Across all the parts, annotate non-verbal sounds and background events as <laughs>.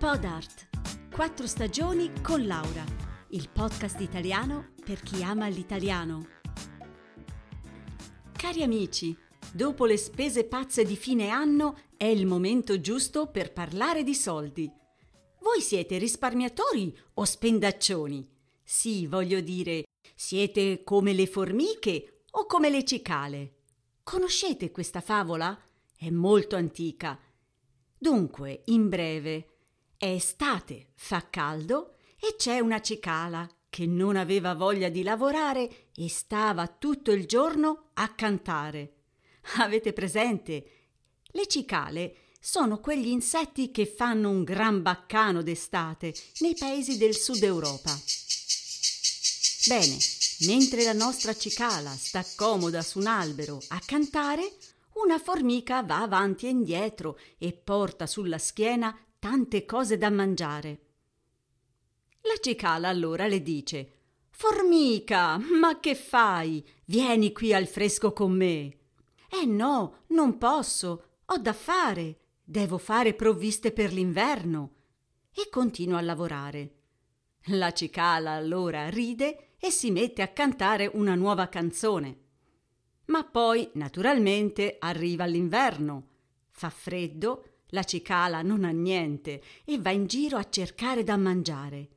Pod Art. Quattro stagioni con Laura. Il podcast italiano per chi ama l'italiano. Cari amici, dopo le spese pazze di fine anno è il momento giusto per parlare di soldi. Voi siete risparmiatori o spendaccioni? Sì, voglio dire, siete come le formiche o come le cicale? Conoscete questa favola? È molto antica. Dunque, in breve, è estate, fa caldo e c'è una cicala che non aveva voglia di lavorare e stava tutto il giorno a cantare. Avete presente? Le cicale sono quegli insetti che fanno un gran baccano d'estate nei paesi del sud Europa. Bene, mentre la nostra cicala sta comoda su un albero a cantare, una formica va avanti e indietro e porta sulla schiena tante cose da mangiare. La cicala allora le dice Formica, ma che fai? Vieni qui al fresco con me. Eh no, non posso, ho da fare, devo fare provviste per l'inverno. E continua a lavorare. La cicala allora ride e si mette a cantare una nuova canzone. Ma poi, naturalmente, arriva l'inverno. Fa freddo la cicala non ha niente e va in giro a cercare da mangiare.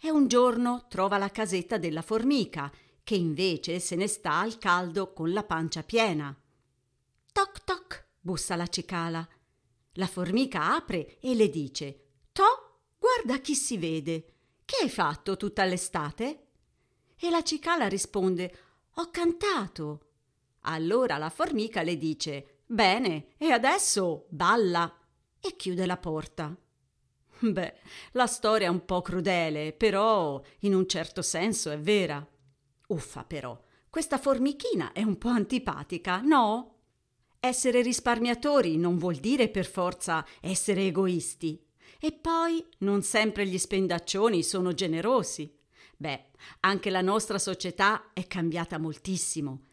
E un giorno trova la casetta della formica, che invece se ne sta al caldo con la pancia piena. Toc toc, bussa la cicala. La formica apre e le dice: To, guarda chi si vede. Che hai fatto tutta l'estate? E la cicala risponde: Ho cantato. Allora la formica le dice: Bene, e adesso balla! E chiude la porta. Beh, la storia è un po' crudele, però in un certo senso è vera. Uffa, però, questa formichina è un po' antipatica, no? Essere risparmiatori non vuol dire per forza essere egoisti. E poi non sempre gli spendaccioni sono generosi. Beh, anche la nostra società è cambiata moltissimo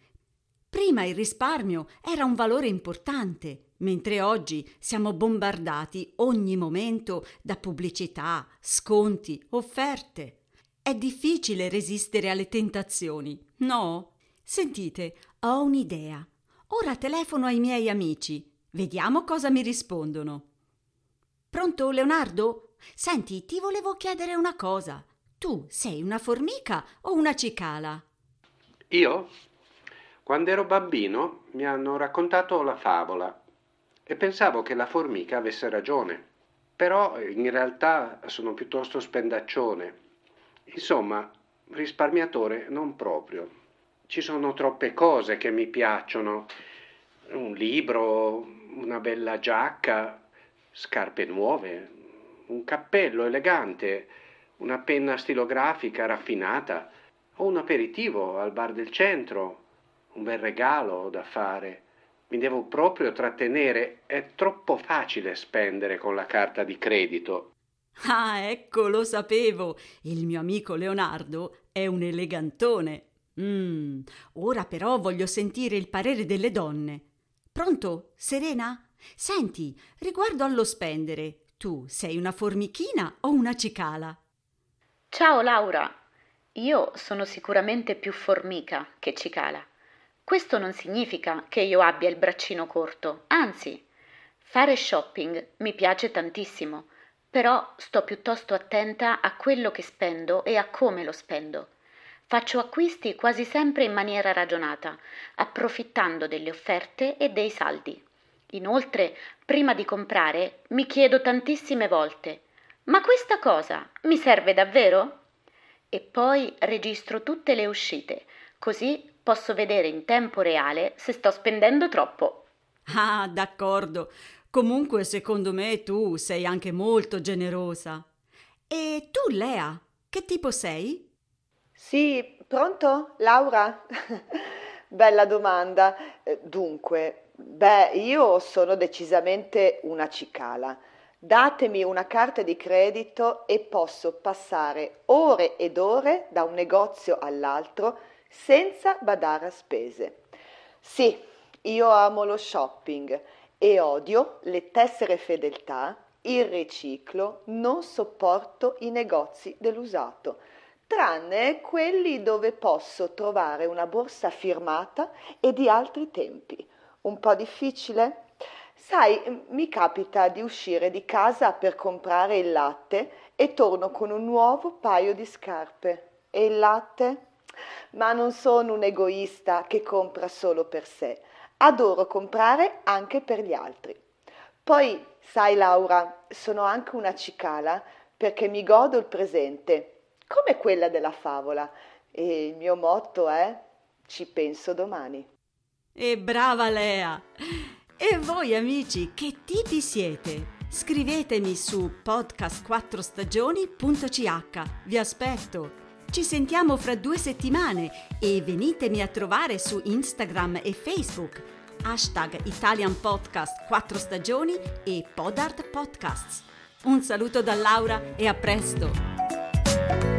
Prima il risparmio era un valore importante, mentre oggi siamo bombardati ogni momento da pubblicità, sconti, offerte. È difficile resistere alle tentazioni, no? Sentite, ho un'idea. Ora telefono ai miei amici. Vediamo cosa mi rispondono. Pronto, Leonardo? Senti, ti volevo chiedere una cosa. Tu sei una formica o una cicala? Io? Quando ero bambino mi hanno raccontato la favola e pensavo che la formica avesse ragione, però in realtà sono piuttosto spendaccione. Insomma, risparmiatore non proprio. Ci sono troppe cose che mi piacciono. Un libro, una bella giacca, scarpe nuove, un cappello elegante, una penna stilografica raffinata o un aperitivo al bar del centro un bel regalo da fare. Mi devo proprio trattenere, è troppo facile spendere con la carta di credito. Ah, ecco, lo sapevo. Il mio amico Leonardo è un elegantone. Mm, ora però voglio sentire il parere delle donne. Pronto, Serena? Senti, riguardo allo spendere, tu sei una formichina o una cicala? Ciao Laura, io sono sicuramente più formica che cicala. Questo non significa che io abbia il braccino corto, anzi, fare shopping mi piace tantissimo, però sto piuttosto attenta a quello che spendo e a come lo spendo. Faccio acquisti quasi sempre in maniera ragionata, approfittando delle offerte e dei saldi. Inoltre, prima di comprare, mi chiedo tantissime volte: ma questa cosa mi serve davvero? E poi registro tutte le uscite, così posso vedere in tempo reale se sto spendendo troppo. Ah, d'accordo. Comunque, secondo me, tu sei anche molto generosa. E tu, Lea, che tipo sei? Sì, pronto? Laura? <laughs> Bella domanda. Eh, dunque, beh, io sono decisamente una cicala. Datemi una carta di credito e posso passare ore ed ore da un negozio all'altro senza badare a spese. Sì, io amo lo shopping e odio le tessere fedeltà il riciclo, non sopporto i negozi dell'usato, tranne quelli dove posso trovare una borsa firmata e di altri tempi. Un po' difficile? Sai, mi capita di uscire di casa per comprare il latte e torno con un nuovo paio di scarpe. E il latte? Ma non sono un egoista che compra solo per sé. Adoro comprare anche per gli altri. Poi, sai Laura, sono anche una cicala perché mi godo il presente, come quella della favola. E il mio motto è ci penso domani. E brava Lea! E voi amici, che tipi siete? Scrivetemi su podcast4stagioni.ch. Vi aspetto. Ci sentiamo fra due settimane e venitemi a trovare su Instagram e Facebook. Hashtag Italian Podcast 4 stagioni e Podart Podcasts. Un saluto da Laura e a presto!